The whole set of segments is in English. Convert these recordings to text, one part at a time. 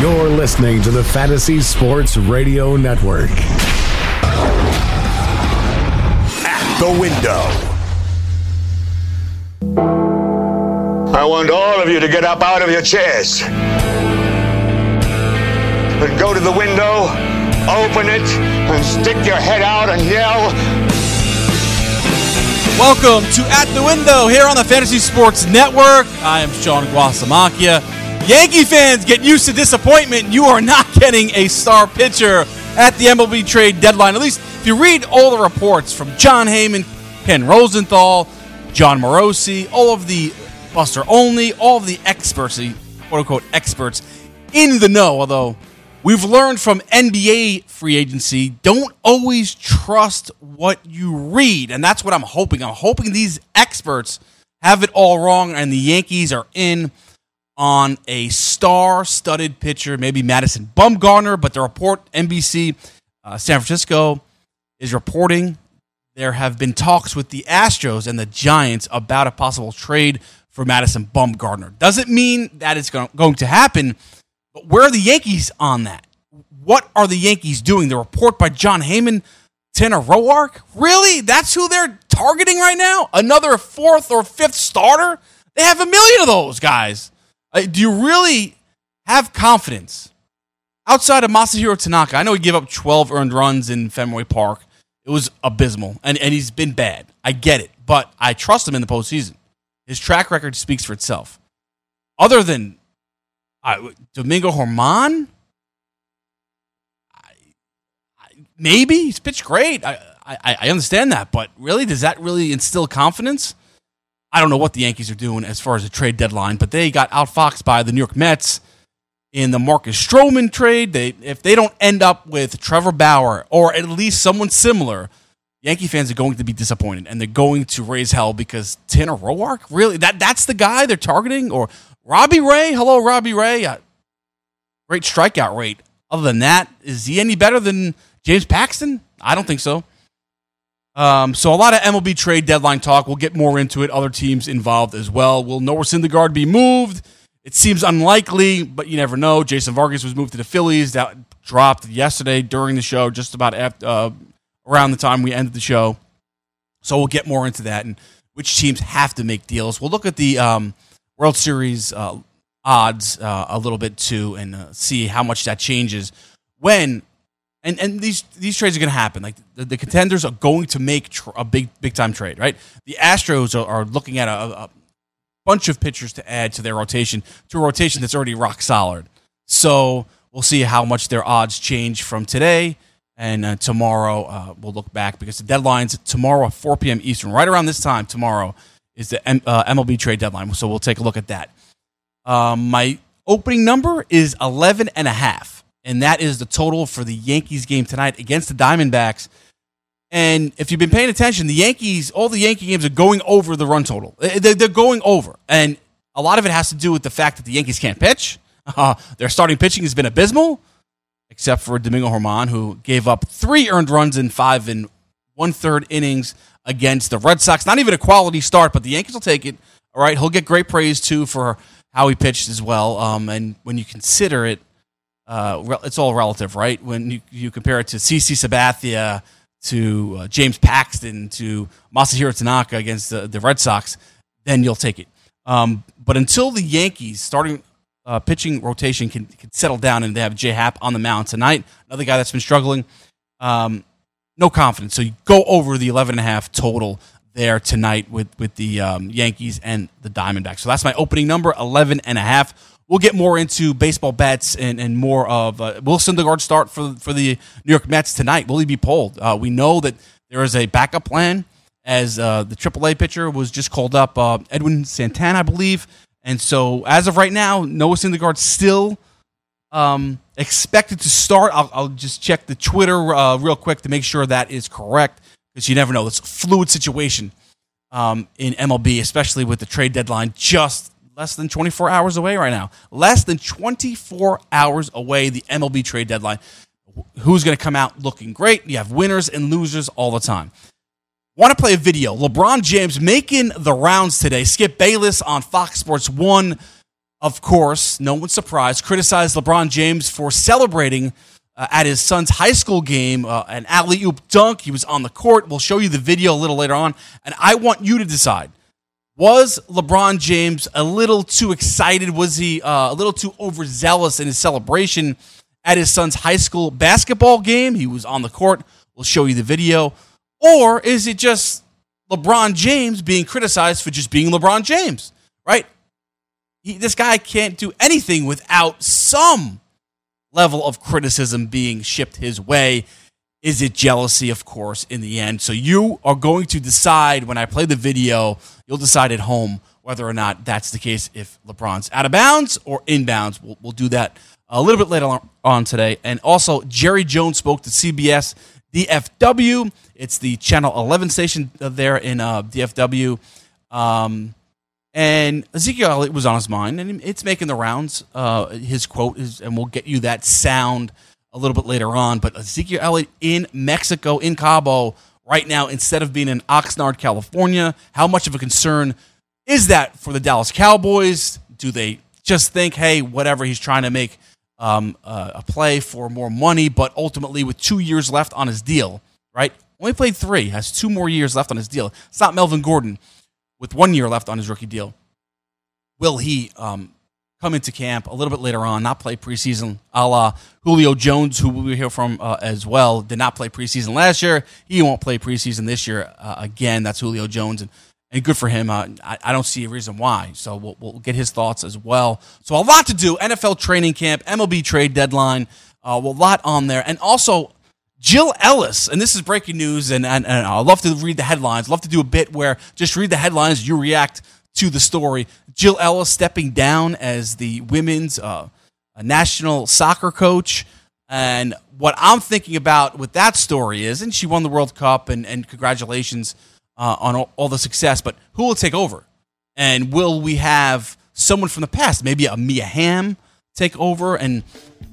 You're listening to the Fantasy Sports Radio Network. At the window. I want all of you to get up out of your chairs and go to the window, open it, and stick your head out and yell. Welcome to At the Window here on the Fantasy Sports Network. I am Sean Guasamakia. Yankee fans, get used to disappointment. You are not getting a star pitcher at the MLB trade deadline. At least if you read all the reports from Jon Heyman, Ken Rosenthal, Jon Morosi, all of the Buster Olney, all of the experts, the quote unquote experts in the know, although we've learned from NBA free agency, don't always trust what you read. And that's what I'm hoping. I'm hoping these experts have it all wrong and the Yankees are in on a star-studded pitcher, maybe Madison Bumgarner, but the report NBC uh, San Francisco is reporting there have been talks with the Astros and the Giants about a possible trade for Madison Bumgarner. Doesn't mean that it's going to happen, but where are the Yankees on that? What are the Yankees doing? The report by Jon Heyman, Tanner Roark, really? That's who they're targeting right now? Another fourth or fifth starter? They have a million of those guys. Uh, do you really have confidence outside of Masahiro Tanaka? I know he gave up 12 earned runs in Fenway Park. It was abysmal, and, and he's been bad. I get it, but I trust him in the postseason. His track record speaks for itself. Other than uh, Domingo Germán, maybe he's pitched great. I, I I understand that, but really, does that really instill confidence? I don't know what the Yankees are doing as far as the trade deadline, but they got outfoxed by the New York Mets in the Marcus Stroman trade. They if they don't end up with Trevor Bauer or at least someone similar, Yankee fans are going to be disappointed and they're going to raise hell because Tanner Roark, really that that's the guy they're targeting or Robbie Ray. Hello, Robbie Ray. Uh, great strikeout rate. Other than that, is he any better than James Paxton? I don't think so. Um, so a lot of MLB trade deadline talk. We'll get more into it. Other teams involved as well. Will Noah Syndergaard be moved? It seems unlikely, but you never know. Jason Vargas was moved to the Phillies. That dropped yesterday during the show, just about after, uh, around the time we ended the show. So we'll get more into that and which teams have to make deals. We'll look at the um, World Series uh, odds uh, a little bit too and uh, see how much that changes when and and these these trades are going to happen. Like the, the, contenders are going to make tr- a big big time trade, right? The Astros are, are looking at a, a, bunch of pitchers to add to their rotation to a rotation that's already rock solid. So we'll see how much their odds change from today. And uh, tomorrow uh, we'll look back because the deadline's tomorrow at 4 p.m. Eastern. Right around this time tomorrow is the M- uh, MLB trade deadline. So we'll take a look at that. Um, my opening number is 11 and a half and that is the total for the Yankees game tonight against the Diamondbacks. And if you've been paying attention, the Yankees, all the Yankee games are going over the run total. They're going over. And a lot of it has to do with the fact that the Yankees can't pitch. Uh, their starting pitching has been abysmal, except for Domingo Germán, who gave up three earned runs in five and one third innings against the Red Sox. Not even a quality start, but the Yankees will take it. All right. He'll get great praise, too, for how he pitched as well. Um, and when you consider it, uh, it's all relative, right? When you, you compare it to CC Sabathia, to uh, James Paxton, to Masahiro Tanaka against the, the Red Sox, then you'll take it. Um, but until the Yankees starting uh, pitching rotation can, can settle down and they have J Happ on the mound tonight, another guy that's been struggling, um, no confidence. So you go over the 11 and a half total there tonight with, with the um, Yankees and the Diamondbacks. So that's my opening number, 11 and a half. We'll get more into baseball bets and, and more of uh, will Syndergaard start for for the New York Mets tonight? Will he be pulled? Uh, we know that there is a backup plan as uh, the AAA pitcher was just called up, uh, Edwin Santana, I believe. And so as of right now, Noah Syndergaard still um, expected to start. I'll, I'll just check the Twitter uh, real quick to make sure that is correct because you never know. It's a fluid situation um, in MLB, especially with the trade deadline just less than 24 hours away right now. Less than 24 hours away, the MLB trade deadline. Who's going to come out looking great? You have winners and losers all the time. Want to play a video? LeBron James making the rounds today. Skip Bayless on Fox Sports 1, of course, no one's surprised, criticized LeBron James for celebrating uh, at his son's high school game uh, an alley oop dunk. He was on the court. We'll show you the video a little later on. And I want you to decide was LeBron James a little too excited? Was he uh, a little too overzealous in his celebration at his son's high school basketball game? He was on the court. We'll show you the video. Or is it just LeBron James being criticized for just being LeBron James, right? He, this guy can't do anything without some level of criticism being shipped his way. Is it jealousy, of course, in the end? So you are going to decide when I play the video, you'll decide at home whether or not that's the case if LeBron's out of bounds or inbounds. We'll, we'll do that a little bit later on today. And also, Jerry Jones spoke to CBS DFW. It's the Channel 11 station there in uh, DFW. Um, and Ezekiel was on his mind, and it's making the rounds. Uh, his quote is, and we'll get you that sound a little bit later on. But Ezekiel Elliott in Mexico, in Cabo, right now, instead of being in Oxnard, California, how much of a concern is that for the Dallas Cowboys? Do they just think, hey, whatever, he's trying to make um, uh, a play for more money, but ultimately with two years left on his deal, right? Only played three, has two more years left on his deal. It's not Melvin Gordon with one year left on his rookie deal. Will he um, come into camp a little bit later on, not play preseason, a la Julio Jones, who we hear from uh, as well, did not play preseason last year. He won't play preseason this year uh, again. That's Julio Jones, and, and good for him. Uh, I, I, don't see a reason why. So we'll, we'll, get his thoughts as well. So a lot to do. NFL training camp, MLB trade deadline, uh, a lot on there, and also Jill Ellis, and this is breaking news, and, and, and I love to read the headlines. love to do a bit where just read the headlines, you react to the story. Jill Ellis stepping down as the women's uh, national soccer coach. And what I'm thinking about with that story is, and she won the World Cup, and, and congratulations uh, on all, all, the success, but who will take over? And will we have someone from the past, maybe a Mia Hamm, take over? And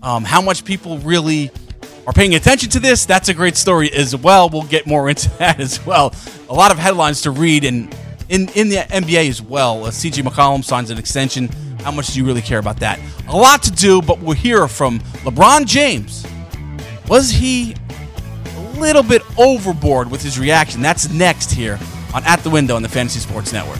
um, how much people really are paying attention to this, that's a great story as well. We'll get more into that as well. A lot of headlines to read and in, in the NBA as well. Uh, CJ McCollum signs an extension. How much do you really care about that? A lot to do, but we'll hear from LeBron James. Was he a little bit overboard with his reaction? That's next here on At the Window on the Fantasy Sports Network.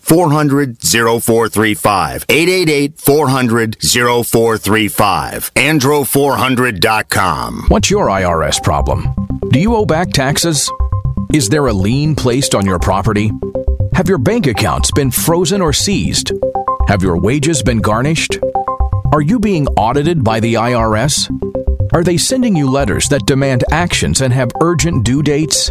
400 0435. 888 400 0435. Andro400.com. What's your IRS problem? Do you owe back taxes? Is there a lien placed on your property? Have your bank accounts been frozen or seized? Have your wages been garnished? Are you being audited by the IRS? Are they sending you letters that demand actions and have urgent due dates?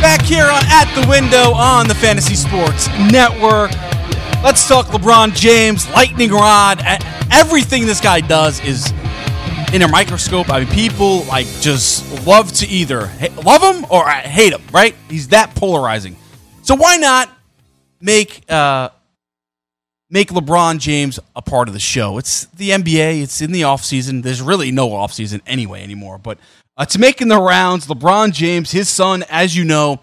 Back here on At the Window on the Fantasy Sports Network. Let's talk LeBron James, lightning rod. Everything this guy does is in a microscope. I mean, people like just love to either love him or hate him, right? He's that polarizing. So why not make uh, make LeBron James a part of the show? It's the NBA. It's in the off season. There's really no off season anyway anymore. But uh, to making the rounds, LeBron James, his son, as you know,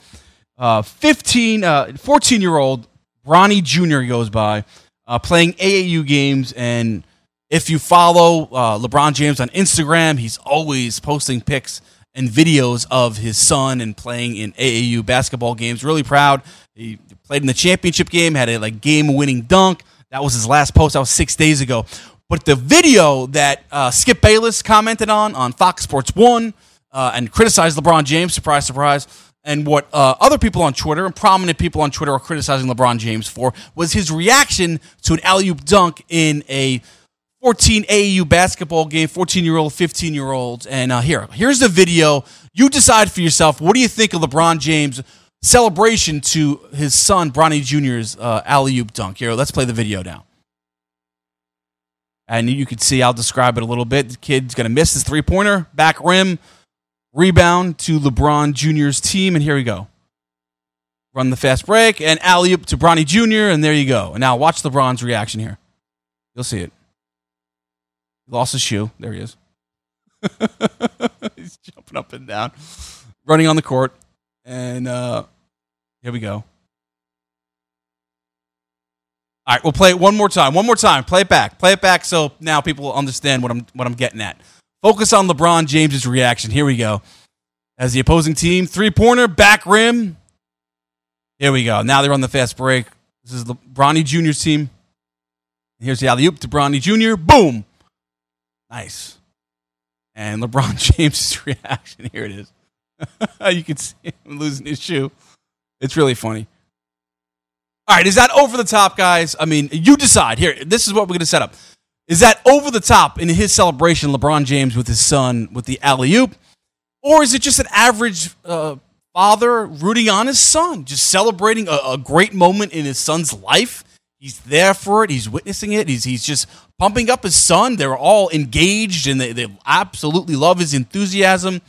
uh, 15, uh, 14 year old Bronny Jr. goes by, uh, playing AAU games. And if you follow uh, LeBron James on Instagram, he's always posting pics and videos of his son and playing in AAU basketball games. Really proud. He played in the championship game, had a like game winning dunk. That was his last post. That was six days ago. But the video that uh, Skip Bayless commented on on Fox Sports One uh, and criticized LeBron James, surprise, surprise, and what uh, other people on Twitter and prominent people on Twitter are criticizing LeBron James for was his reaction to an alley oop dunk in a 14 AAU basketball game, 14 year old, 15 year olds. And uh, here, here's the video. You decide for yourself. What do you think of LeBron James' celebration to his son Bronny Jr.'s uh, alley oop dunk? Here, let's play the video now. And you can see, I'll describe it a little bit. The kid's going to miss his three pointer, back rim, rebound to LeBron Jr.'s team. And here we go. Run the fast break and alley oop to Bronny Jr. And there you go. And now watch LeBron's reaction here. You'll see it. Lost his shoe. There he is. He's jumping up and down, running on the court. And uh, here we go. All right, we'll play it one more time. One more time. Play it back. Play it back so now people understand what I'm what I'm getting at. Focus on LeBron James's reaction. Here we go. As the opposing team, three pointer, back rim. Here we go. Now they're on the fast break. This is LeBron Jr.'s team. Here's the alley oop to Bronny Jr. Boom. Nice. And LeBron James' reaction. Here it is. you can see him losing his shoe. It's really funny. All right, is that over the top, guys? I mean, you decide. Here, this is what we're going to set up. Is that over the top in his celebration, LeBron James with his son with the alley oop? Or is it just an average uh, father rooting on his son, just celebrating a, a, great moment in his son's life? He's there for it, he's witnessing it, he's, he's just pumping up his son. They're all engaged and they, they absolutely love his enthusiasm,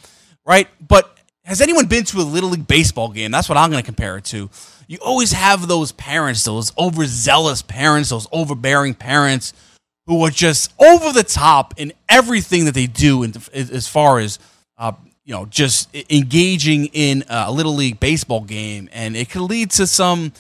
right? But has anyone been to a Little League baseball game? That's what I'm going to compare it to you always have those parents, those overzealous parents, those overbearing parents who are just over the top in everything that they do in, as far as uh, you know just engaging in a little league baseball game and it can lead to some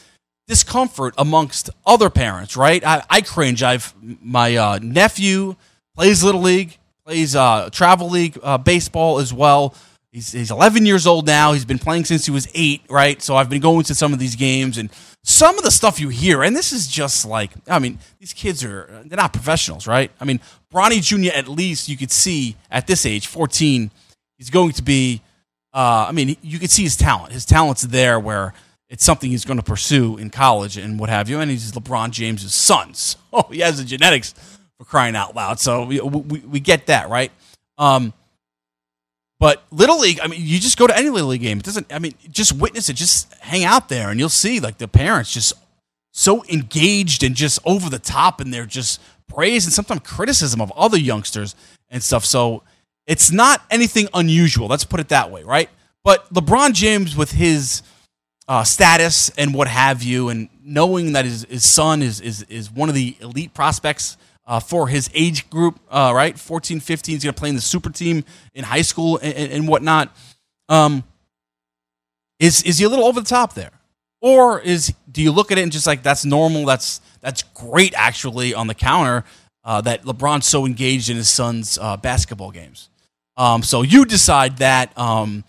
discomfort amongst other parents right i, I cringe i've my uh, nephew plays little league plays uh, travel league uh, baseball as well He's, he's 11 years old now. He's been playing since he was eight, right? So I've been going to some of these games and some of the stuff you hear, and this is just like, I mean, these kids are, they're not professionals, right? I mean, Bronny Jr., at least you could see at this age, 14, he's going to be, uh, I mean, you could see his talent. His talent's there where it's something he's going to pursue in college and what have you. And he's LeBron James's son. So he has the genetics for crying out loud. So we, we, we get that, right? Um, but little league, I mean, you just go to any little league game. It doesn't. I mean, just witness it. Just hang out there, and you'll see like the parents just so engaged and just over the top, and they're just praise and sometimes criticism of other youngsters and stuff. So it's not anything unusual. Let's put it that way, right? But LeBron James, with his uh, status and what have you, and knowing that his, his son is, is is one of the elite prospects uh, for his age group, uh, right? 14, 15, he's going to play in the super team in high school and, and, whatnot. Um, is is he a little over the top there, or is do you look at it and just like that's normal? That's that's great actually on the counter. Uh, that LeBron's so engaged in his son's uh, basketball games. Um, so you decide that. Um,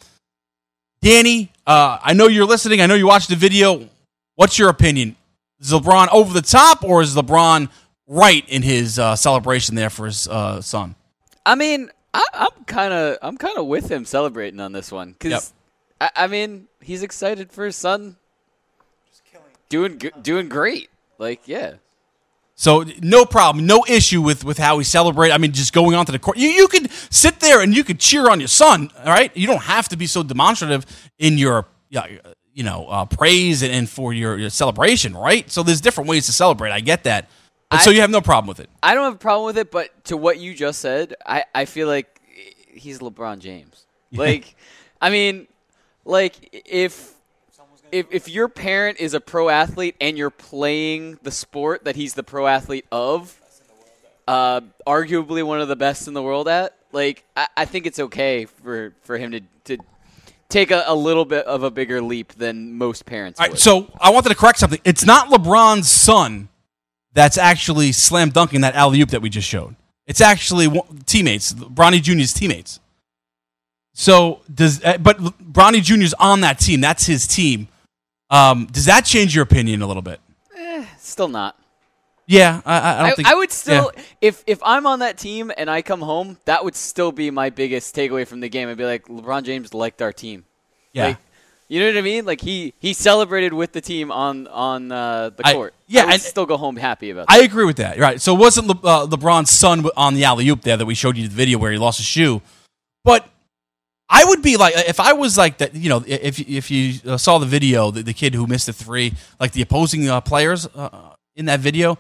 Danny, uh, I know you're listening. I know you watched the video. What's your opinion? Is LeBron over the top, or is LeBron right in his uh, celebration there for his uh, son? I mean, I, I'm kind of I'm kind of with him celebrating on this one because I, I mean he's excited for his son. Doing g- doing great. Like yeah. So no problem, no issue with with how we celebrate. I mean, just going onto the court, you you could sit there and you could cheer on your son. All right, you don't have to be so demonstrative in your yeah, you know uh, praise and, and for your, your celebration, right? So there's different ways to celebrate. I get that, but so you have no problem with it. I don't have a problem with it, but to what you just said, I, I feel like he's LeBron James. Like, I mean, like if if if your parent is a pro athlete and you're playing the sport that he's the pro athlete of, uh, arguably one of the best in the world at, like I, I think it's okay for for him to to take a, a little bit of a bigger leap than most parents All would. so I wanted to correct something. It's not LeBron's son that's actually slam dunking that alley oop that we just showed. It's actually teammates, Bronny Jr.'s teammates. So does, uh, but Bronny Jr.'s on that team. That's his team. Um, does that change your opinion a little bit? Still not. Yeah, I, I- I don't I, think. I would still, yeah. if if I'm on that team and I come home, that would still be my biggest takeaway from the game. I'd be like, LeBron James liked our team. Yeah. Like, you know what I mean? Like he he celebrated with the team on on uh, the I- court. yeah, I and- still go home happy about. That. I agree with that. Right. So it wasn't Le- uh, LeBron's son on the alley oop there that we showed you the video where he lost his shoe, but I would be like if I was like that. You know, if if you uh, saw the video, the, the kid who missed the three, like the opposing uh, players uh, in that video,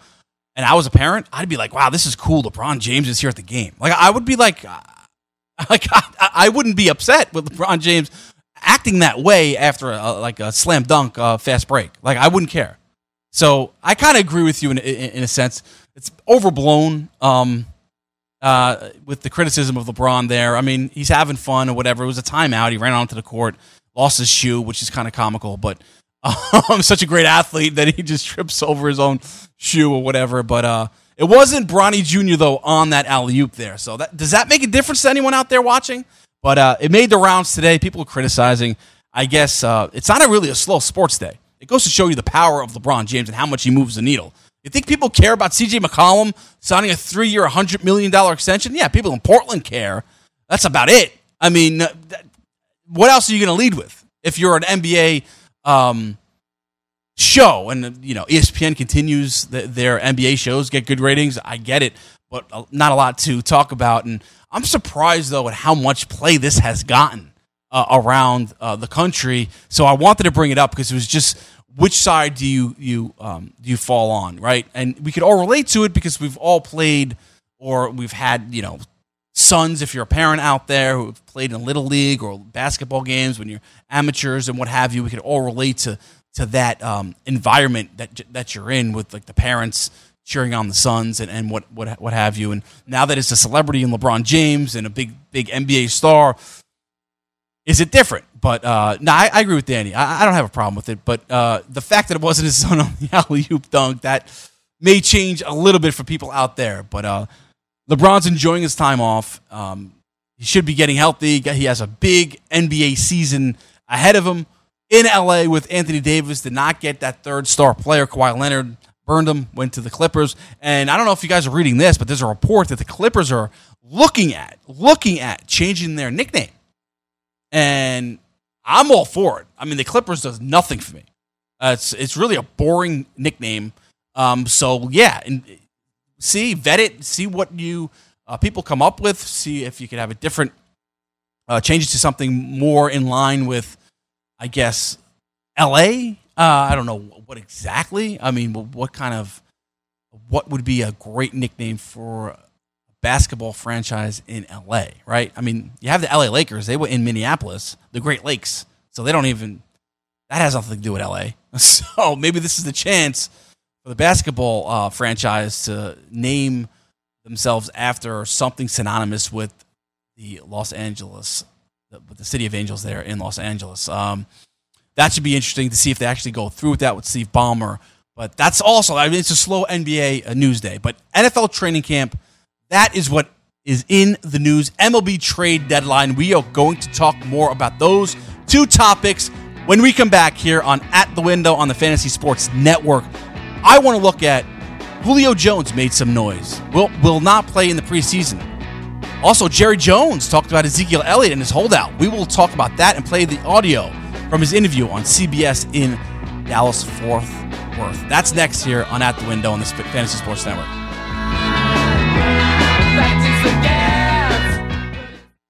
and I was a parent, I'd be like, wow, this is cool. LeBron James is here at the game. Like I would be like, like I, I wouldn't be upset with LeBron James acting that way after a, like a slam dunk uh, fast break. Like I wouldn't care. So I kind of agree with you in, in, in a sense. It's overblown um, uh, with the criticism of LeBron there. I mean, he's having fun or whatever. It was a timeout. He ran onto the court, lost his shoe, which is kind of comical, but um, such a great athlete that he just trips over his own shoe or whatever. But uh, it wasn't Bronny Jr., though, on that alley oop there. So that, does that make a difference to anyone out there watching? But uh, it made the rounds today. People criticizing. I guess uh, it's not a really a slow sports day. It goes to show you the power of LeBron James and how much he moves the needle. You think people care about CJ McCollum signing a three year, $100 million extension? Yeah, people in Portland care. That's about it. I mean, that- what else are you going to lead with if you're an NBA um, show and you know ESPN continues th- their NBA shows get good ratings? I get it, but not a lot to talk about. And I'm surprised though at how much play this has gotten uh, around uh, the country. So I wanted to bring it up because it was just which side do you you um, do you fall on, right? And we could all relate to it because we've all played or we've had you know sons if you're a parent out there who've played in little league or basketball games when you're amateurs and what have you we could all relate to to that um, environment that that you're in with like the parents cheering on the sons and, and what what what have you and now that it's a celebrity in LeBron James and a big big NBA star is it different but uh, no I, I agree with Danny I, I don't have a problem with it but uh, the fact that it wasn't his son on the alley oop dunk that may change a little bit for people out there but uh, LeBron's enjoying his time off. Um, he should be getting healthy. He has a big NBA season ahead of him in LA with Anthony Davis. Did not get that third star player. Kawhi Leonard burned him, went to the Clippers. And I don't know if you guys are reading this, but there's a report that the Clippers are looking at, looking at changing their nickname. And I'm all for it. I mean, the Clippers does nothing for me. Uh, it's it's really a boring nickname. Um, so yeah, and see, vet it, see what you uh, people come up with. See if you could have a different uh, changes to something more in line with, I guess, L.A. Uh, I don't know what exactly. I mean, what kind of what would be a great nickname for a basketball franchise in LA, right? I mean, you have the LA Lakers, they were in Minneapolis, the Great Lakes. So they don't even that has nothing to do with LA. So maybe this is the chance for the basketball uh, franchise to name themselves after something synonymous with the Los Angeles, the, with the city of angels there in Los Angeles. Um, that should be interesting to see if they actually go through with that with Steve Ballmer. But that's also, I mean, it's a slow NBA uh, news day. But NFL training camp, that is what is in the news. MLB trade deadline. We are going to talk more about those two topics when we come back here on At the Window on the Fantasy Sports Network. I want to look at Julio Jones made some noise. Will will not play in the preseason. Also, Jerry Jones talked about Ezekiel Elliott and his holdout. We will talk about that and play the audio from his interview on CBS in Dallas Fort Worth. That's next here on At the Window on the Fantasy Sports Network.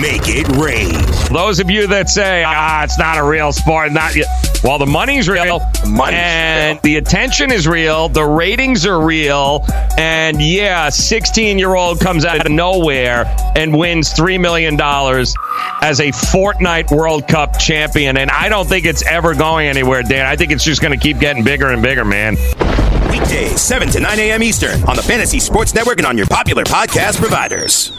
Make it rain. Those of you that say, ah, it's not a real sport, not yet. Well, the money's real, money's and real. the attention is real, the ratings are real, and yeah, 16 year old comes out of nowhere and wins $3 million as a Fortnite World Cup champion. And I don't think it's ever going anywhere, Dan. I think it's just going to keep getting bigger and bigger, man. Weekdays, 7 to 9 a.m. Eastern on the Fantasy Sports Network and on your popular podcast providers.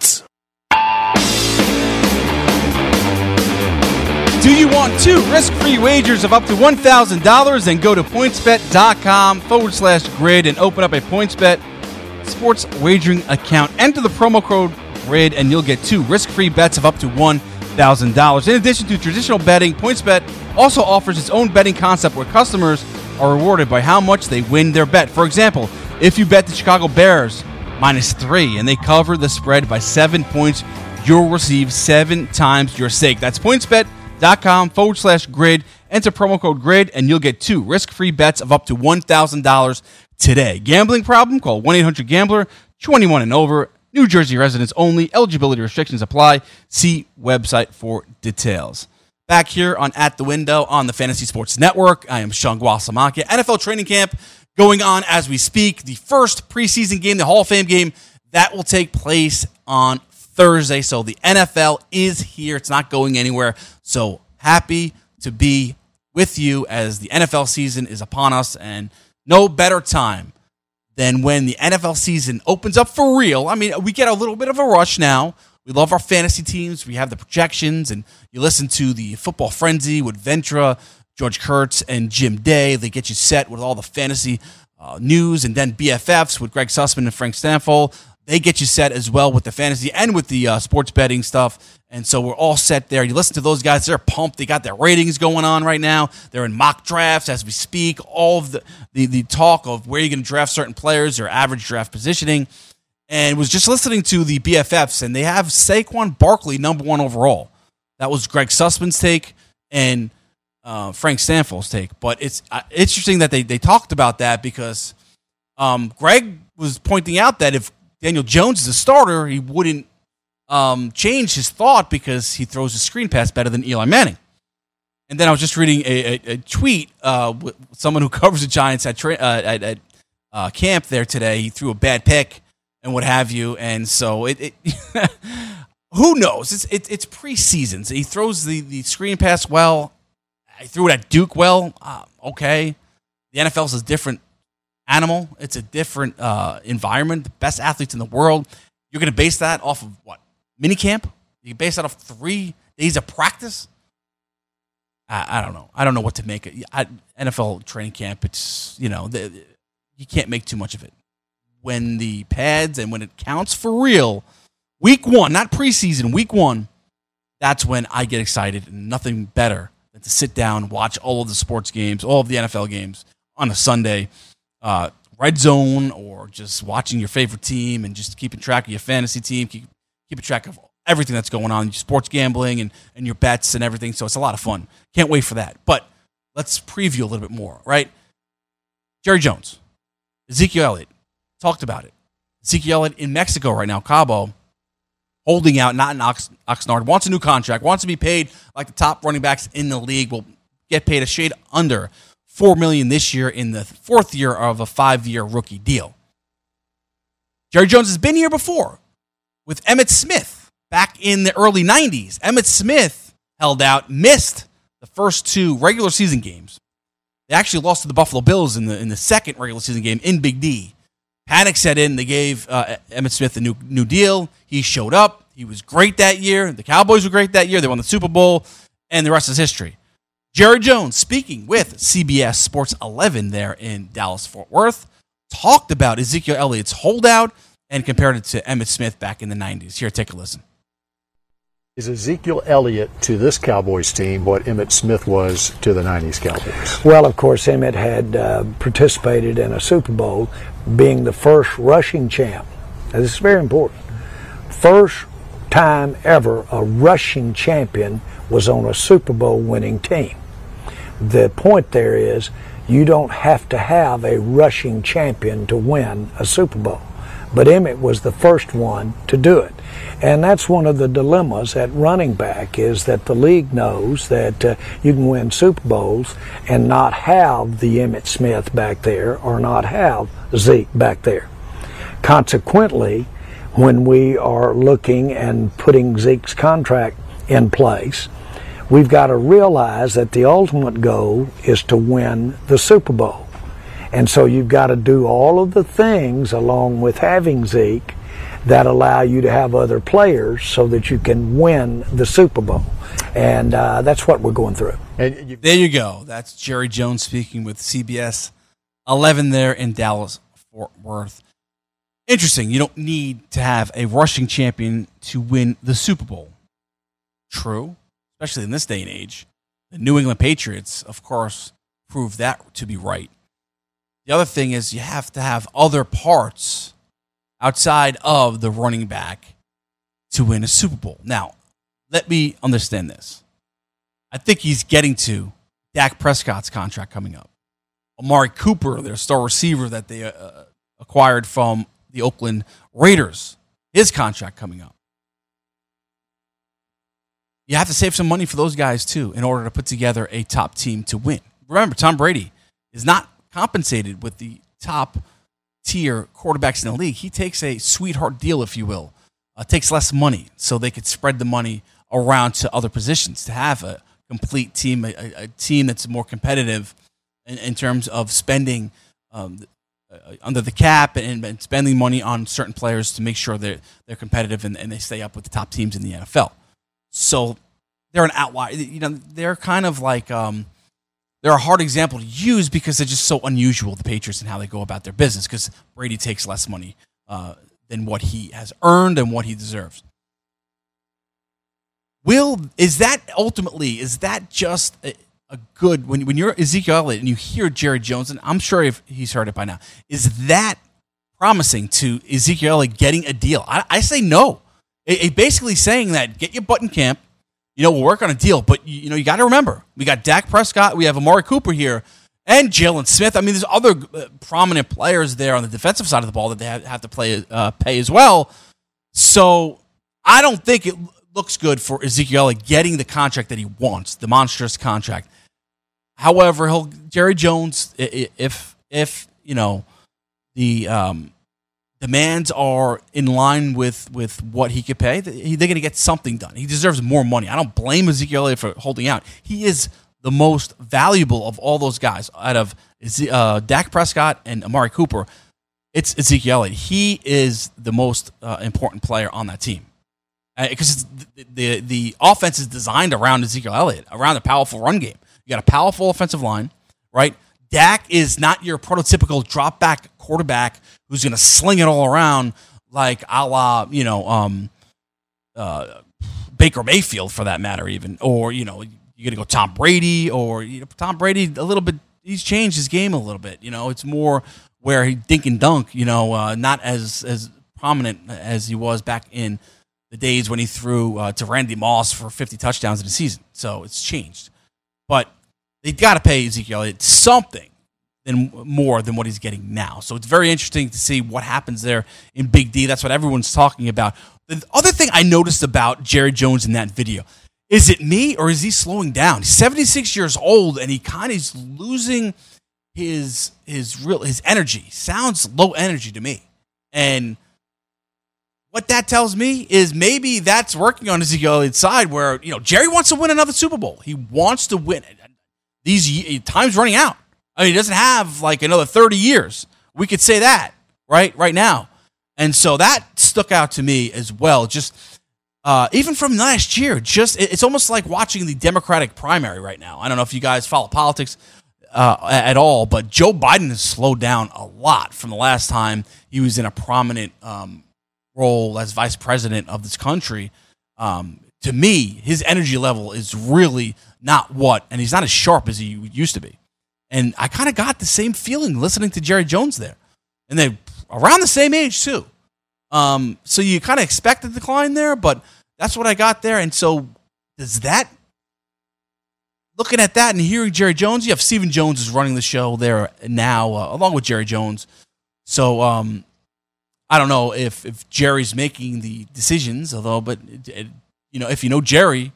Do you want two risk free wagers of up to $1,000? Then go to pointsbet.com forward slash grid and open up a PointsBet sports wagering account. Enter the promo code GRID and you'll get two risk free bets of up to $1,000. In addition to traditional betting, PointsBet also offers its own betting concept where customers are rewarded by how much they win their bet. For example, if you bet the Chicago Bears minus three and they cover the spread by seven points, you'll receive seven times your stake. That's pointsbet.com forward slash grid. Enter promo code grid and you'll get two risk free bets of up to $1,000 today. Gambling problem? Call 1 800 Gambler, 21 and over. New Jersey residents only. Eligibility restrictions apply. See website for details. Back here on At the Window on the Fantasy Sports Network, I am Sean Guasamacchia. NFL training camp going on as we speak. The first preseason game, the Hall of Fame game, that will take place on Thursday. So the NFL is here. It's not going anywhere. So happy to be with you as the NFL season is upon us. And no better time than when the NFL season opens up for real. I mean, we get a little bit of a rush now. We love our fantasy teams. We have the projections, and you listen to the Football Frenzy with Ventra, George Kurtz, and Jim Day. They get you set with all the fantasy uh, news, and then BFFs with Greg Sussman and Frank Stanford. They get you set as well with the fantasy and with the uh, sports betting stuff. And so we're all set there. You listen to those guys, they're pumped. They got their ratings going on right now. They're in mock drafts as we speak. All of the, the, the talk of where you're going to draft certain players, their average draft positioning. And was just listening to the BFFs, and they have Saquon Barkley number one overall. That was Greg Sussman's take and uh, Frank Stanford's take. But it's uh, interesting that they, they talked about that because um, Greg was pointing out that if Daniel Jones is a starter, he wouldn't um, change his thought because he throws a screen pass better than Eli Manning. And then I was just reading a, a, a tweet uh, with someone who covers the Giants at tra- uh, at, at uh, camp there today. He threw a bad pick and what have you, and so it. it who knows? It's it, it's preseason. So he throws the the screen pass well. I threw it at Duke well. Uh, okay, the NFL is a different animal. It's a different uh, environment. The best athletes in the world. You're going to base that off of what mini camp? You base that off three days of practice. I, I don't know. I don't know what to make it. I, NFL training camp. It's you know the, you can't make too much of it. When the pads and when it counts for real, week one, not preseason, week one. That's when I get excited, nothing better than to sit down, watch all of the sports games, all of the NFL games on a Sunday uh, red zone or just watching your favorite team and just keeping track of your fantasy team, keep, keeping track of everything that's going on, sports gambling and, and your bets and everything. So it's a lot of fun. Can't wait for that. But let's preview a little bit more, right? Jerry Jones, Ezekiel Elliott, talked about it. Ezekiel Elliott in Mexico right now, Cabo, holding out, not in Ox- Oxnard, wants a new contract, wants to be paid like the top running backs in the league, will get paid a shade under four million this year in the fourth year of a five-year rookie deal. Jerry Jones has been here before with Emmitt Smith back in the early 90s. Emmitt Smith held out, missed the first two regular season games. They actually lost to the Buffalo Bills in the in the second regular season game in Big D. Panic set in. They gave uh, Emmitt Smith a new new deal. He showed up. He was great that year. The Cowboys were great that year. They won the Super Bowl, and the rest is history. Jerry Jones, speaking with CBS Sports 11 there in Dallas Fort Worth, talked about Ezekiel Elliott's holdout and compared it to Emmitt Smith back in the 90s. Here, take a listen. Is Ezekiel Elliott to this Cowboys team what Emmitt Smith was to the 90s Cowboys? Well, of course, Emmitt had uh, participated in a Super Bowl, being the first rushing champ. Now, this is very important. First time ever a rushing champion was on a Super Bowl winning team the point there is you don't have to have a rushing champion to win a Super Bowl. But Emmitt was the first one to do it. And that's one of the dilemmas at running back is that the league knows that uh, you can win Super Bowls and not have the Emmitt Smith back there or not have Zeke back there. Consequently, when we are looking and putting Zeke's contract in place, we've got to realize that the ultimate goal is to win the Super Bowl. And so you've got to do all of the things along with having Zeke that allow you to have other players so that you can win the Super Bowl. And uh, that's what we're going through. There you go. That's Jerry Jones speaking with CBS 11 there in Dallas, Fort Worth. Interesting. You don't need to have a rushing champion to win the Super Bowl. True especially in this day and age. The New England Patriots, of course, proved that to be right. The other thing is you have to have other parts outside of the running back to win a Super Bowl. Now, let me understand this. I think he's getting to Dak Prescott's contract coming up. Amari Cooper, their star receiver that they uh, acquired from the Oakland Raiders, his contract coming up. You have to save some money for those guys too in order to put together a top team to win. Remember, Tom Brady is not compensated with the top tier quarterbacks in the league. He takes a sweetheart deal, if you will, uh, takes less money so they could spread the money around to other positions to have a complete team, a, a team that's more competitive in, in terms of spending um, uh, under the cap and, and, spending money on certain players to make sure they're, they're competitive and, and they stay up with the top teams in the NFL. So they're an outlier. You know, they're kind of like um, they're a hard example to use because they're just so unusual. The Patriots and how they go about their business because Brady takes less money uh, than what he has earned and what he deserves. Will is that ultimately is that just a, a good when when you're Ezekiel Elliott and you hear Jerry Jones and I'm sure if he's heard it by now is that promising to Ezekiel Elliott getting a deal? I, I say no. It, it basically saying that get your butt in camp. You know, we'll work on a deal, but you, you know, you got to remember we got Dak Prescott, we have Amari Cooper here, and Jaylon Smith. I mean, there's other uh, prominent players there on the defensive side of the ball that they have, have to play uh, pay as well. So I don't think it looks good for Ezekiel getting the contract that he wants, the monstrous contract. However, he'll Jerry Jones, if if you know the um, demands are in line with with what he could pay, they're going to get something done. He deserves more money. I don't blame Ezekiel Elliott for holding out. He is the most valuable of all those guys out of uh, Dak Prescott and Amari Cooper. It's Ezekiel Elliott. He is the most uh, important player on that team because uh, the, the the offense is designed around Ezekiel Elliott, around a powerful run game. You got a powerful offensive line, right? Dak is not your prototypical drop back quarterback who's going to sling it all around like a la, you know, um, uh, Baker Mayfield for that matter, even. Or, you know, you're going to go Tom Brady or you know, Tom Brady a little bit, he's changed his game a little bit. You know, it's more where he dink and dunk, you know, uh, not as, as prominent as he was back in the days when he threw uh, to Randy Moss for 50 touchdowns in a season. So it's changed. But they got to pay Ezekiel something than more than what he's getting now. So it's very interesting to see what happens there in Big D. That's what everyone's talking about. The other thing I noticed about Jerry Jones in that video is it me or is he slowing down? He's 76 years old and he kind of is losing his his real his energy. Sounds low energy to me. And what that tells me is maybe that's working on Ezekiel Elliott's side where, you know, Jerry wants to win another Super Bowl. He wants to win. These time's running out. I mean, he doesn't have like another 30 years. We could say that, right? Right now. And so that stuck out to me as well. Just uh, even from last year, just it's almost like watching the Democratic primary right now. I don't know if you guys follow politics uh, at all, but Joe Biden has slowed down a lot from the last time he was in a prominent um, role as vice president of this country. Um, to me, his energy level is really not what, and he's not as sharp as he used to be. And I kind of got the same feeling listening to Jerry Jones there. And they're around the same age, too. Um, so you kind of expect a decline there, but that's what I got there. And so does that, looking at that and hearing Jerry Jones, you have Stephen Jones is running the show there now, uh, along with Jerry Jones. So um, I don't know if, if Jerry's making the decisions, although, but, it, you know, if you know Jerry,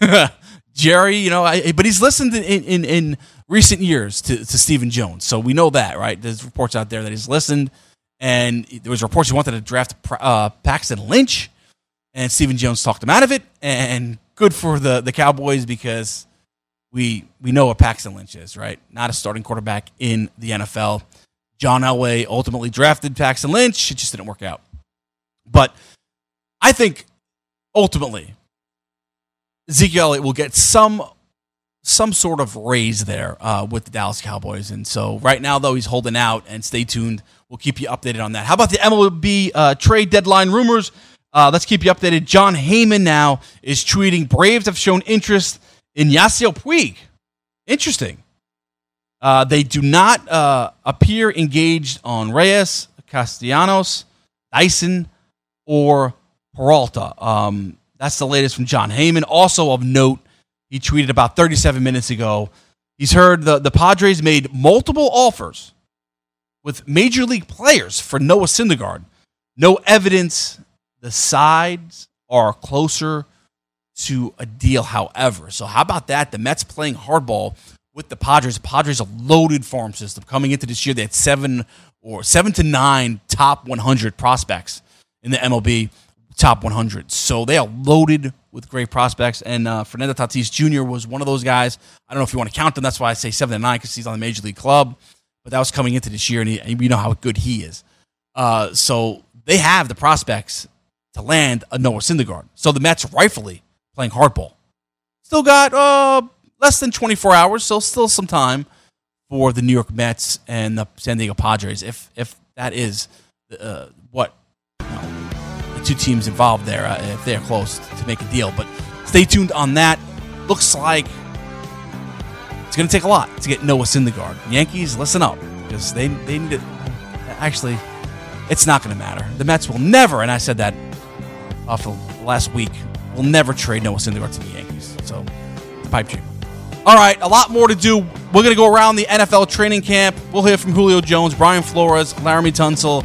Jerry, you know, I, but he's listened in, in, in recent years to, to Stephen Jones. So we know that, right? There's reports out there that he's listened. And there was reports he wanted to draft uh, Paxton Lynch. And Stephen Jones talked him out of it. And good for the, the Cowboys because we we know what Paxton Lynch is, right? Not a starting quarterback in the NFL. John Elway ultimately drafted Paxton Lynch. It just didn't work out. But I think ultimately Ezekiel will get some some sort of raise there uh, with the Dallas Cowboys. And so right now, though, he's holding out. And stay tuned. We'll keep you updated on that. How about the MLB uh, trade deadline rumors? Uh, let's keep you updated. Jon Heyman now is tweeting Braves have shown interest in Yasiel Puig. Interesting. Uh, they do not uh, appear engaged on Reyes, Castellanos, Dyson, or Peralta. Um, that's the latest from Jon Heyman. Also of note, he tweeted about 37 minutes ago. He's heard the, the Padres made multiple offers with major league players for Noah Syndergaard. No evidence the sides are closer to a deal, however. So, how about that? The Mets playing hardball with the Padres. The Padres a loaded farm system. Coming into this year, they had seven or seven to nine top 100 prospects in the MLB top 100. So they are loaded with great prospects. And uh, Fernando Tatis Jr. was one of those guys. I don't know if you want to count him. That's why I say seven to nine because he's on the major league club. But that was coming into this year, and, he, and you know how good he is. Uh, so they have the prospects to land a Noah Syndergaard. So the Mets rightfully playing hardball. Still got uh, less than 24 hours, so still some time for the New York Mets and the San Diego Padres, if if that is uh, what two teams involved there, uh, if they're close to make a deal. But stay tuned on that. Looks like it's going to take a lot to get Noah Syndergaard. Yankees, listen up because they they need to. Actually, it's not going to matter. The Mets will never, and I said that off of last week, will never trade Noah Syndergaard to the Yankees. So, pipe dream. All right, a lot more to do. We're going to go around the NFL training camp. We'll hear from Julio Jones, Brian Flores, Laremy Tunsil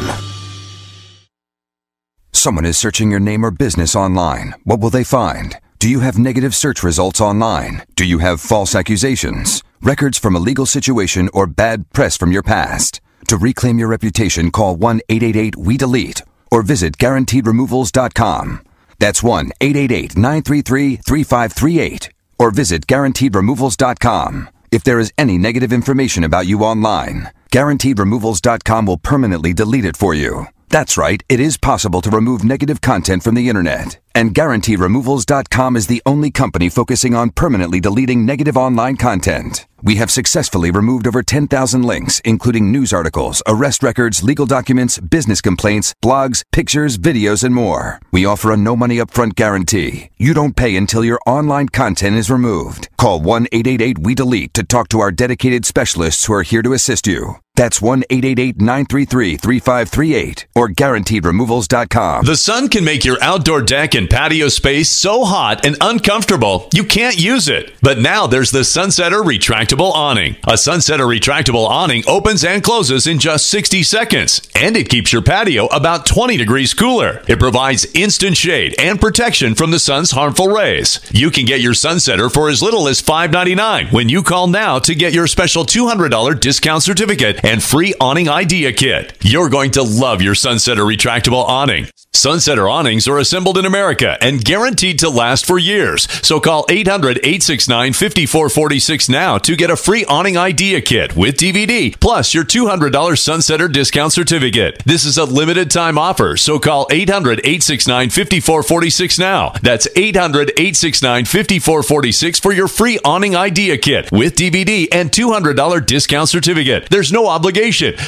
Someone is searching your name or business online. What will they find? Do you have negative search results online? Do you have false accusations, records from a legal situation, or bad press from your past? To reclaim your reputation, call 1 888 We Delete or visit guaranteedremovals.com. That's 1 888 933 3538 or visit guaranteedremovals.com. If there is any negative information about you online, guaranteedremovals.com will permanently delete it for you. That's right, it is possible to remove negative content from the internet. And GuaranteeRemovals.com is the only company focusing on permanently deleting negative online content. We have successfully removed over 10,000 links, including news articles, arrest records, legal documents, business complaints, blogs, pictures, videos, and more. We offer a no money upfront guarantee. You don't pay until your online content is removed. Call 1 888 We Delete to talk to our dedicated specialists who are here to assist you. That's 1 888 933 3538 or guaranteedremovals.com. The sun can make your outdoor deck and patio space so hot and uncomfortable you can't use it. But now there's the Sunsetter Retractable Awning. A Sunsetter Retractable Awning opens and closes in just 60 seconds, and it keeps your patio about 20 degrees cooler. It provides instant shade and protection from the sun's harmful rays. You can get your Sunsetter for as little as $5.99 when you call now to get your special $200 discount certificate and free awning idea kit. You're going to love your Sunsetter retractable awning. Sunsetter awnings are assembled in America and guaranteed to last for years. So call 800 869 5446 now to get a free awning idea kit with DVD plus your $200 Sunsetter discount certificate. This is a limited time offer, so call 800 869 5446 now. That's 800 869 5446 for your free awning idea kit with DVD and $200 discount certificate. There's no obligation,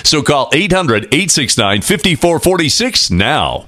so call 800 869 5446 now.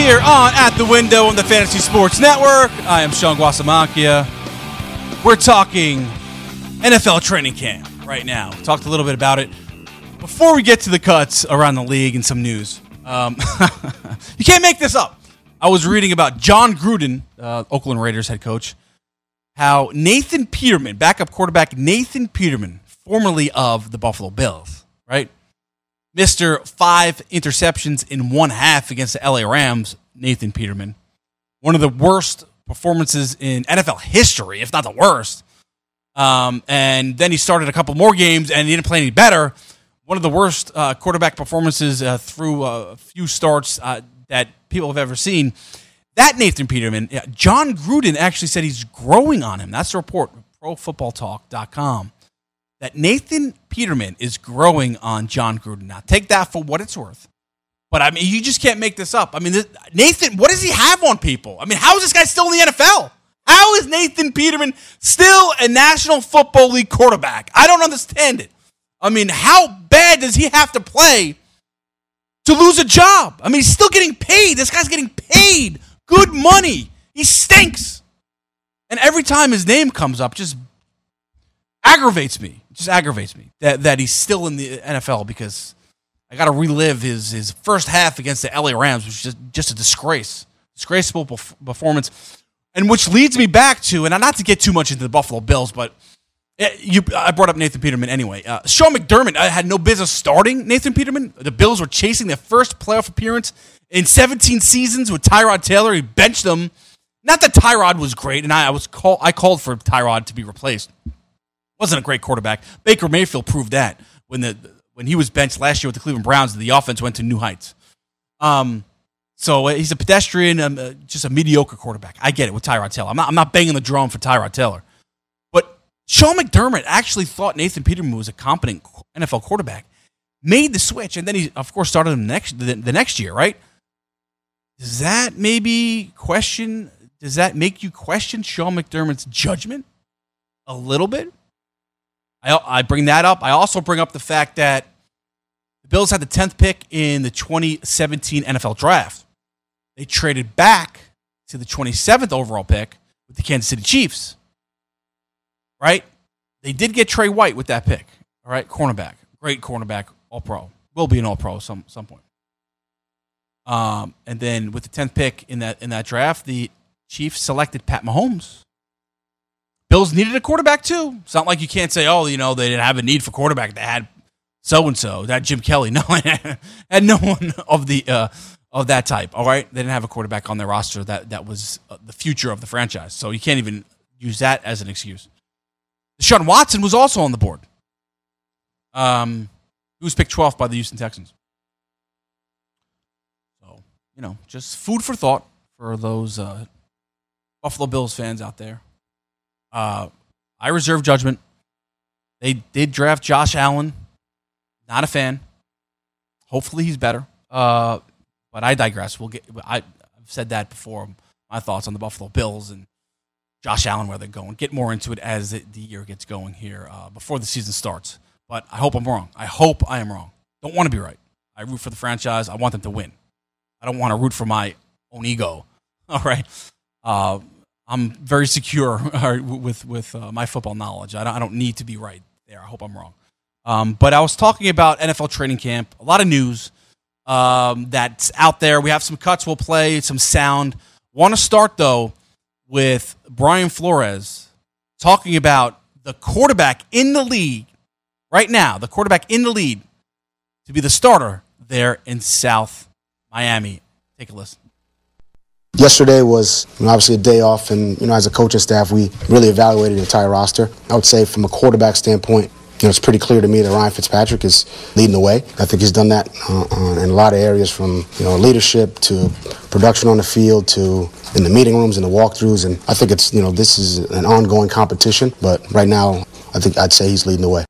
here on At the Window on the Fantasy Sports Network. I am Sean Guasamacchia. We're talking NFL training camp right now. Talked a little bit about it. Before we get to the cuts around the league and some news, um, you can't make this up. I was reading about Jon Gruden, uh, Oakland Raiders head coach, how Nathan Peterman, backup quarterback Nathan Peterman, formerly of the Buffalo Bills, right? Mr. Five interceptions in one half against the LA Rams, Nathan Peterman, one of the worst performances in NFL history, if not the worst. Um, and then he started a couple more games and he didn't play any better. One of the worst uh, quarterback performances uh, through a few starts uh, that people have ever seen. That Nathan Peterman, yeah, Jon Gruden actually said he's growing on him. That's the report, profootballtalk.com. That Nathan Peterman is growing on Jon Gruden. Now, take that for what it's worth. But I mean, you just can't make this up. I mean, this, Nathan, what does he have on people? I mean, how is this guy still in the NFL? How is Nathan Peterman still a National Football League quarterback? I don't understand it. I mean, how bad does he have to play to lose a job? I mean, he's still getting paid. This guy's getting paid good money. He stinks. And every time his name comes up, just aggravates me. Just aggravates me that, that he's still in the NFL because I got to relive his his first half against the LA Rams, which is just, just a disgrace, disgraceful performance, and which leads me back to, and not to get too much into the Buffalo Bills, but eh, you, I brought up Nathan Peterman anyway. Uh, Sean McDermott I had no business starting Nathan Peterman. The Bills were chasing their first playoff appearance in 17 seasons with Tyrod Taylor. He benched them. Not that Tyrod was great, and I, I was call, I called for Tyrod to be replaced. Wasn't a great quarterback. Baker Mayfield proved that when the when he was benched last year with the Cleveland Browns, the offense went to new heights. Um, so uh, he's a pedestrian, um, uh, just a mediocre quarterback. I get it with Tyrod Taylor. I'm not, I'm not banging the drum for Tyrod Taylor. But Sean McDermott actually thought Nathan Peterman was a competent NFL quarterback, made the switch, and then he, of course, started him next, the, the next year, right? Does that maybe question, does that make you question Sean McDermott's judgment a little bit? I, I bring that up. I also bring up the fact that the Bills had the 10th pick in the 2017 NFL draft. They traded back to the 27th overall pick with the Kansas City Chiefs. Right? They did get Tre White with that pick. All right, cornerback. Great cornerback, all pro. Will be an all pro some some point. Um, and then with the 10th pick in that in that draft, the Chiefs selected Pat Mahomes Bills needed a quarterback too. It's not like you can't say, oh, you know, they didn't have a need for quarterback. They had so and so, that Jim Kelly. No, had no one of the uh, of that type. All right, they didn't have a quarterback on their roster that that was uh, the future of the franchise. So you can't even use that as an excuse. Sean Watson was also on the board. Um, he was picked 12th by the Houston Texans. So you know, just food for thought for those uh, Buffalo Bills fans out there. Uh, I reserve judgment. They did draft Josh Allen. Not a fan. Hopefully he's better. Uh, but I digress. We'll get. I, have said that before. My thoughts on the Buffalo Bills and Josh Allen, where they're going. Get more into it as the year gets going here uh, before the season starts. But I hope I'm wrong. I hope I am wrong. Don't want to be right. I root for the franchise. I want them to win. I don't want to root for my own ego. All right. Uh, I'm very secure with with uh, my football knowledge. I don't, I don't need to be right there. I hope I'm wrong. Um, but I was talking about NFL training camp. A lot of news um, that's out there. We have some cuts. We'll play some sound. Want to start though with Brian Flores talking about the quarterback in the league right now. The quarterback in the lead to be the starter there in South Miami. Take a listen. Yesterday was you know, obviously a day off, and you know, as a coaching staff, we really evaluated the entire roster. I would say, from a quarterback standpoint, you know, it's pretty clear to me that Ryan Fitzpatrick is leading the way. I think he's done that uh, uh, in a lot of areas, from you know leadership to production on the field to in the meeting rooms and the walkthroughs. And I think it's you know this is an ongoing competition, but right now, I think I'd say he's leading the way.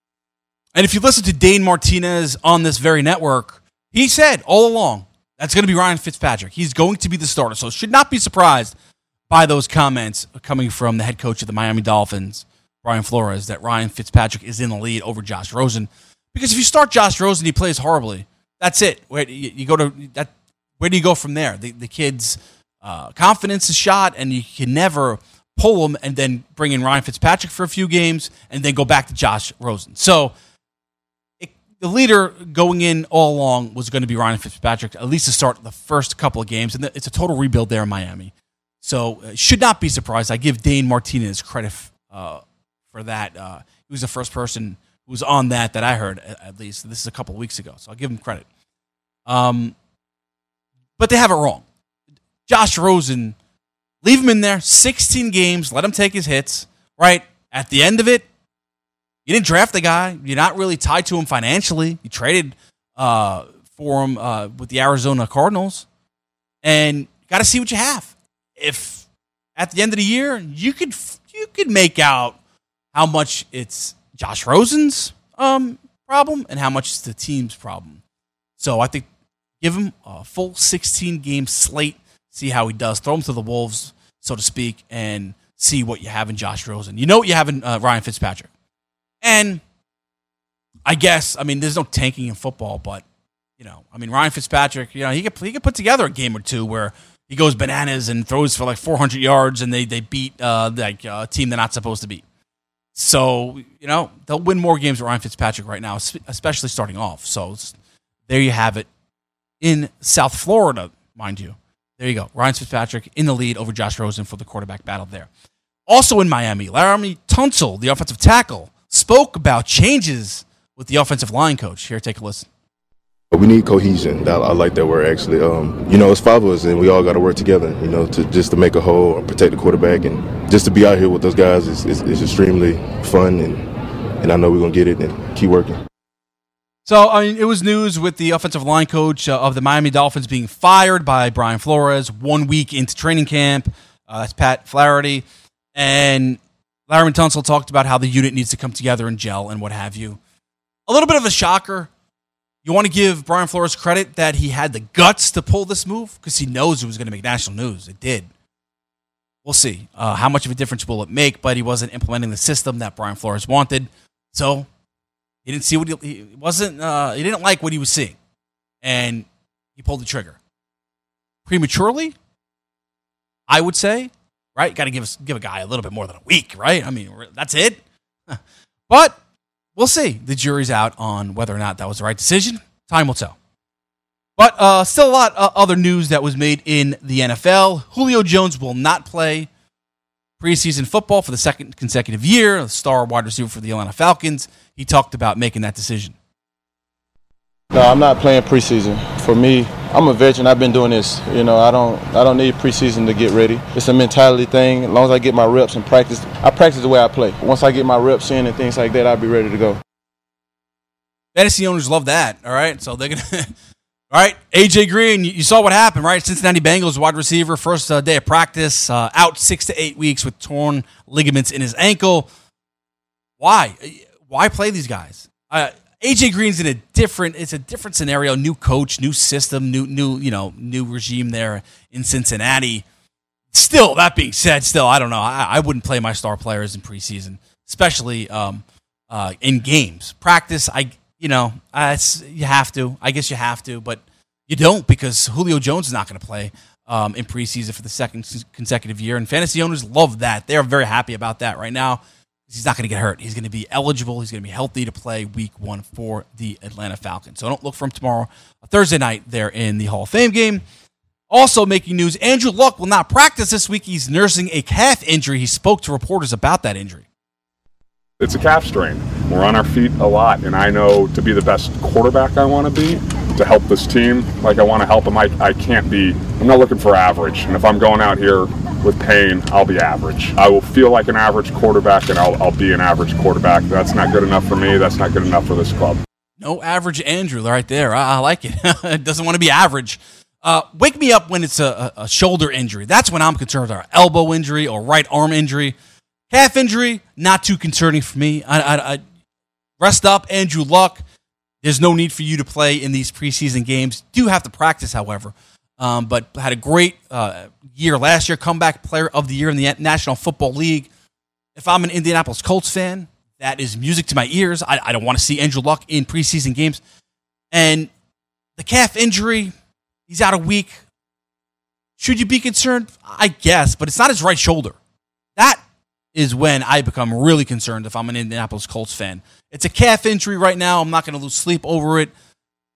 And if you listen to Dane Martinez on this very network, he said all along that's going to be Ryan Fitzpatrick. He's going to be the starter. So should not be surprised by those comments coming from the head coach of the Miami Dolphins, Brian Flores, that Ryan Fitzpatrick is in the lead over Josh Rosen. Because if you start Josh Rosen, he plays horribly. That's it. Where you go to that. Where do you go from there? The, the kid's uh, confidence is shot, and you can never pull him and then bring in Ryan Fitzpatrick for a few games and then go back to Josh Rosen. So the leader going in all along was going to be Ryan Fitzpatrick, at least to start the first couple of games. And it's a total rebuild there in Miami. So uh, should not be surprised. I give Dane Martinez credit uh, for that. Uh, he was the first person who was on that that I heard, at least. This is a couple of weeks ago. So I'll give him credit. Um, but they have it wrong. Josh Rosen Leave him in there, 16 games, let him take his hits, right? At the end of it, you didn't draft the guy. You're not really tied to him financially. You traded uh, for him uh, with the Arizona Cardinals, and got to see what you have. If at the end of the year you could you could make out how much it's Josh Rosen's um, problem and how much it's the team's problem. So I think give him a full 16 game slate, see how he does, throw him to the wolves, so to speak, and see what you have in Josh Rosen. You know what you have in uh, Ryan Fitzpatrick, and I guess I mean there's no tanking in football, but you know I mean Ryan Fitzpatrick, you know he could he could put together a game or two where he goes bananas and throws for like 400 yards, and they they beat uh, like a team they're not supposed to beat. So you know they'll win more games with Ryan Fitzpatrick right now, especially starting off. So there you have it in South Florida, mind you. There you go, Ryan Fitzpatrick in the lead over Josh Rosen for the quarterback battle there. Also in Miami, Laremy Tunsil, the offensive tackle, spoke about changes with the offensive line coach. Here, take a listen. We need cohesion. I like that word actually. Um, you know, it's five of us, and we all got to work together. You know, to just to make a whole, or protect the quarterback, and just to be out here with those guys is, is, is extremely fun, and and I know we're gonna get it and keep working. So, I mean, it was news with the offensive line coach uh, of the Miami Dolphins being fired by Brian Flores one week into training camp. Uh, that's Pat Flaherty, and Laremy Tunsil talked about how the unit needs to come together and gel and what have you. A little bit of a shocker you want to give Brian Flores credit that he had the guts to pull this move because he knows it was going to make national news. It did. We'll see uh, how much of a difference will it make, but he wasn't implementing the system that Brian Flores wanted, so he didn't see what he, he wasn't. Uh, he didn't like what he was seeing, and he pulled the trigger prematurely. I would say, right? Got to give us give a guy a little bit more than a week, right? I mean, that's it. but we'll see. The jury's out on whether or not that was the right decision. Time will tell. But uh, still a lot of other news that was made in the NFL. Julio Jones will not play preseason football for the second consecutive year, a star wide receiver for the Atlanta Falcons. He talked about making that decision. No, I'm not playing preseason. For me, I'm a veteran. I've been doing this. You know, I don't I don't need preseason to get ready. It's a mentality thing. As long as I get my reps and practice, I practice the way I play. Once I get my reps in and things like that, I'll be ready to go. Fantasy owners love that. All right, so they're gonna. all right, AJ Green, you saw what happened, right? Cincinnati Bengals wide receiver, first uh, day of practice, uh, out six to eight weeks with torn ligaments in his ankle. Why? Why play these guys? Uh, AJ Green's in a different it's a different scenario, new coach, new system, new new, you know, new regime there in Cincinnati. Still, that being said, still I don't know. I, I wouldn't play my star players in preseason, especially um, uh, in games. Practice, I you know, uh, you have to. I guess you have to, but you don't because Julio Jones is not going to play um, in preseason for the second consecutive year, and fantasy owners love that. They are very happy about that right now he's not going to get hurt. He's going to be eligible. He's going to be healthy to play week one for the Atlanta Falcons. So don't look for him tomorrow, uh, Thursday night, there in the Hall of Fame game. Also making news Andrew Luck will not practice this week. He's nursing a calf injury. He spoke to reporters about that injury. It's a calf strain. We're on our feet a lot, and I know to be the best quarterback I want to be, to help this team like I want to help them, I, I can't be, I'm not looking for average. And if I'm going out here with pain, I'll be average. I will feel like an average quarterback and I'll, I'll be an average quarterback. That's not good enough for me. That's not good enough for this club. No average Andrew right there. I, I like it. doesn't want to be average. Uh, wake me up when it's a, a, shoulder injury. That's when I'm concerned. Or elbow injury or right arm injury. Calf injury, not too concerning for me. I, I, I rest up, Andrew Luck. There's no need for you to play in these preseason games. Do have to practice, however um, but had a great uh, year last year, comeback player of the year in the National Football League. If I'm an Indianapolis Colts fan, that is music to my ears. I, I don't want to see Andrew Luck in preseason games. And the calf injury, he's out a week. Should you be concerned? I guess, but it's not his right shoulder. That is when I become really concerned if I'm an Indianapolis Colts fan. It's a calf injury right now. I'm not going to lose sleep over it.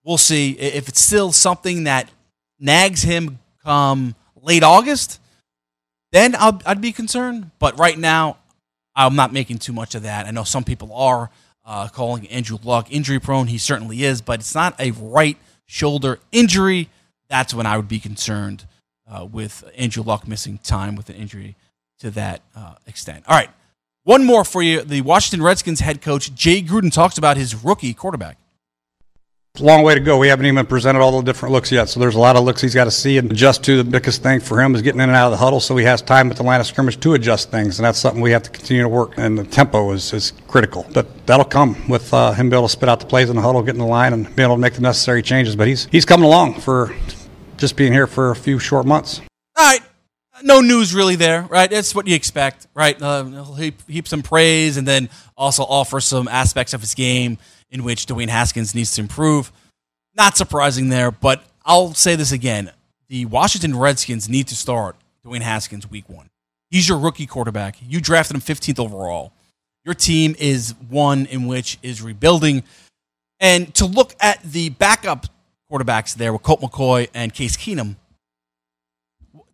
We'll see. If it's still something that nags him come late August, then i would be concerned. But right now, I'm not making too much of that. I know some people are uh, calling Andrew Luck injury prone. He certainly is, but it's not a right shoulder injury. That's when I would be concerned uh, with Andrew Luck missing time with an injury to that uh, extent. All right, one more for you. The Washington Redskins head coach Jay Gruden talks about his rookie quarterback. It's a long way to go. We haven't even presented all the different looks yet, so there's a lot of looks he's got to see and adjust to. The biggest thing for him is getting in and out of the huddle, so he has time at the line of scrimmage to adjust things, and that's something we have to continue to work. And the tempo is, is critical, but that'll come with uh, him being able to spit out the plays in the huddle, getting in the line, and being able to make the necessary changes. But he's he's coming along for just being here for a few short months. All right. No news really there, right? That's what you expect, right? Uh, he'll heap, heap some praise and then also offer some aspects of his game in which Dwayne Haskins needs to improve. Not surprising there, but I'll say this again. The Washington Redskins need to start Dwayne Haskins week one. He's your rookie quarterback. You drafted him 15th overall. Your team is one in which is rebuilding. And to look at the backup quarterbacks there with Colt McCoy and Case Keenum,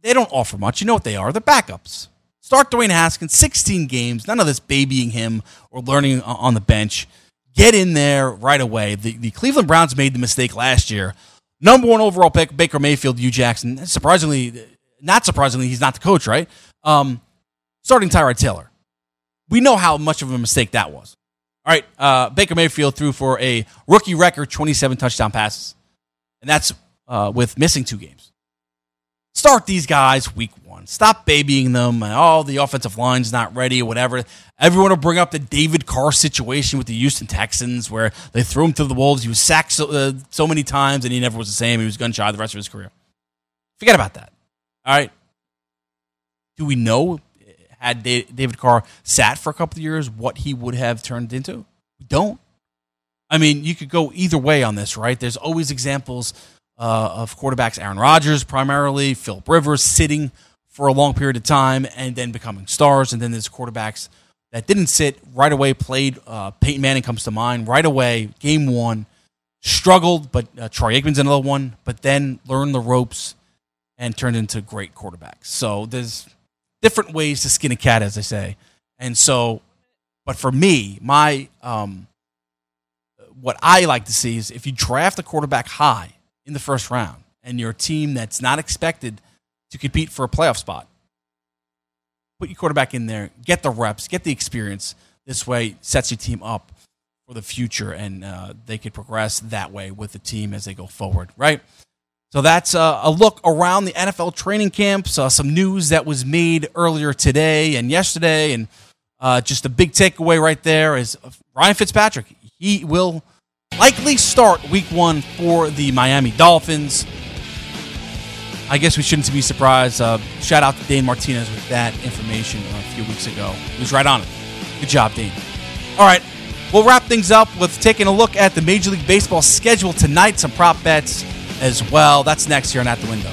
they don't offer much. You know what they are? They're backups. Start Dwayne Haskins, 16 games, none of this babying him or learning on the bench get in there right away. The, the Cleveland Browns made the mistake last year. Number one overall pick, Baker Mayfield, Hue Jackson. Surprisingly, not surprisingly, he's not the coach, right? Um, starting Tyrod Taylor. We know how much of a mistake that was. All right, uh, Baker Mayfield threw for a rookie record 27 touchdown passes, and that's uh, with missing two games. Start these guys week one. Stop babying them. Oh, the offensive line's not ready or whatever. Everyone will bring up the David Carr situation with the Houston Texans where they threw him to the Wolves. He was sacked so, uh, so many times and he never was the same. He was gun shy the rest of his career. Forget about that. All right. Do we know had David Carr sat for a couple of years what he would have turned into? We don't. I mean, you could go either way on this, right? There's always examples uh, of quarterbacks, Aaron Rodgers primarily, Philip Rivers sitting for a long period of time and then becoming stars. And then there's quarterbacks that didn't sit right away, played. Uh, Peyton Manning comes to mind right away, game one, struggled, but uh, Troy Aikman's another one, but then learned the ropes and turned into great quarterbacks. So there's different ways to skin a cat, as they say. And so, but for me, my, um, what I like to see is if you draft a quarterback high in the first round and you're a team that's not expected to compete for a playoff spot, put your quarterback in there, get the reps, get the experience. This way, sets your team up for the future, and uh, they could progress that way with the team as they go forward, right? So that's uh, a look around the NFL training camps. Uh, some news that was made earlier today and yesterday, and uh, just a big takeaway right there is Ryan Fitzpatrick. He will likely start Week One for the Miami Dolphins. I guess we shouldn't be surprised. Uh, shout out to Dane Martinez with that information a few weeks ago. He was right on it. Good job, Dane. All right, we'll wrap things up with taking a look at the Major League Baseball schedule tonight, some prop bets as well. That's next here on At the Window.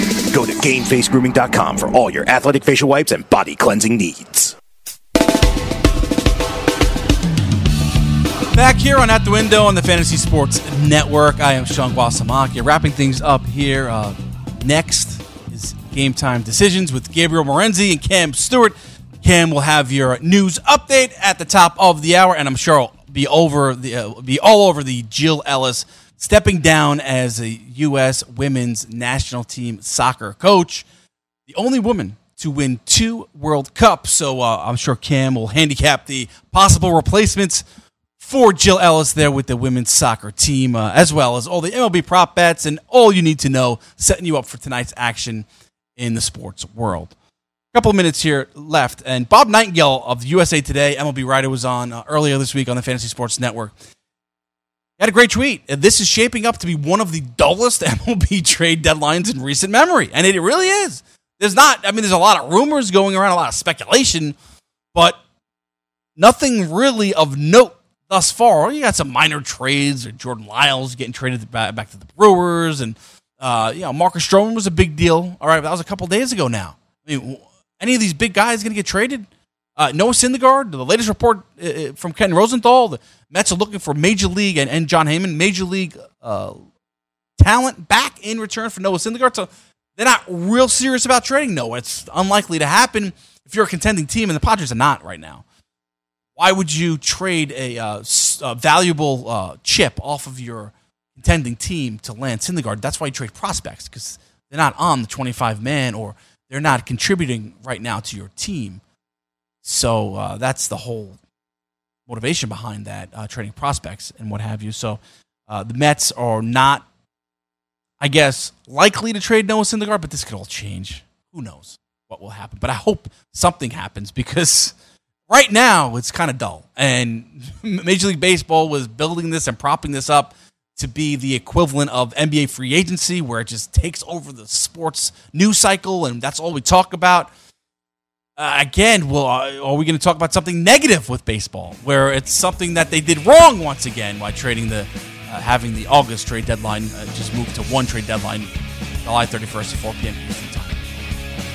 Go to GameFaceGrooming.com for all your athletic facial wipes and body cleansing needs. Back here on At the Window on the Fantasy Sports Network, I am Sean Guasamaki. Wrapping things up here. Uh, next is Game Time Decisions with Gabriel Morency and Cam Stewart. Cam will have your news update at the top of the hour, and I'm sure I'll be over the uh, be all over the Jill Ellis stepping down as a U.S. Women's National Team soccer coach, the only woman to win two World Cups. So uh, I'm sure Cam will handicap the possible replacements for Jill Ellis there with the women's soccer team, uh, as well as all the MLB prop bets and all you need to know, setting you up for tonight's action in the sports world. A couple of minutes here left, and Bob Nightingale of USA Today MLB writer was on uh, earlier this week on the Fantasy Sports Network. Had a great tweet. This is shaping up to be one of the dullest MLB trade deadlines in recent memory, and it really is. There's not, I mean, there's a lot of rumors going around, a lot of speculation, but nothing really of note thus far. You got some minor trades, or Jordan Lyles getting traded back to the Brewers, and uh, you know Marcus Stroman was a big deal. All right, that was a couple days ago now. I mean, any of these big guys going to get traded? Uh, Noah Syndergaard, the latest report uh, from Ken Rosenthal, the Mets are looking for major league and, and Jon Heyman, major league uh, talent back in return for Noah Syndergaard. So they're not real serious about trading Noah. It's unlikely to happen if you're a contending team, and the Padres are not right now why would you trade a, uh, a valuable uh, chip off of your contending team to land Syndergaard? That's why you trade prospects because they're not on the 25 man or they're not contributing right now to your team. So uh, that's the whole motivation behind that uh, trading prospects and what have you. So uh, the Mets are not, I guess, likely to trade Noah Syndergaard, but this could all change. Who knows what will happen? But I hope something happens because right now it's kind of dull. And Major League Baseball was building this and propping this up to be the equivalent of NBA free agency, where it just takes over the sports news cycle, and that's all we talk about. Uh, again, well, are we going to talk about something negative with baseball, where it's something that they did wrong once again by trading the, uh, having the August trade deadline uh, just moved to one trade deadline, July 31st at 4 p.m. Eastern time.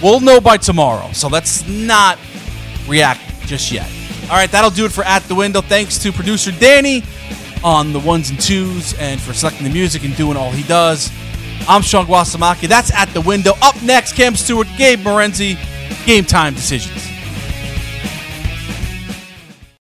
We'll know by tomorrow, so let's not react just yet. All right, that'll do it for At the Window. Thanks to producer Danny on the ones and twos and for selecting the music and doing all he does. I'm Sean Guasamaki. That's At the Window. Up next, Cam Stewart, Gabe Morency, Game Time Decisions.